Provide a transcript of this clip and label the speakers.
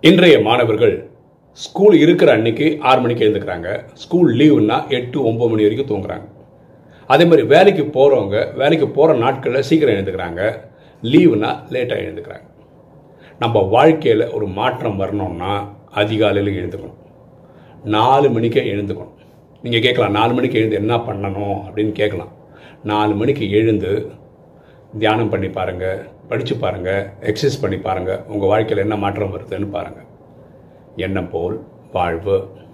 Speaker 1: இன்றைய மாணவர்கள் ஸ்கூல் இருக்கிற அன்னைக்கு ஆறு மணிக்கு எழுந்துக்கிறாங்க. ஸ்கூல் லீவுன்னா எட்டு ஒம்பது மணி வரைக்கும் தூங்குறாங்க. அதே மாதிரி வேலைக்கு போகிறவங்க வேலைக்கு போகிற நாட்களில் சீக்கிரம் எழுந்துக்கிறாங்க. லீவுனா லேட்டாக எழுந்துக்கிறாங்க. நம்ம வாழ்க்கையில் ஒரு மாற்றம் வரணும்னா அதிகாலையில் எழுந்துக்கணும். நாலு மணிக்கே எழுந்துக்கணும். நீங்கள் கேட்கலாம் நாலு மணிக்கு எழுந்து என்ன பண்ணணும் அப்படின்னு கேட்கலாம். நாலு மணிக்கு எழுந்து தியானம் பண்ணி பாருங்கள் படித்து பாருங்கள் எக்ஸசைஸ் பண்ணி பாருங்கள் உங்கள் வாழ்க்கையில் என்ன மாற்றம் வருதுன்னு பாருங்கள் எண்ணம் போல் வாழ்வு.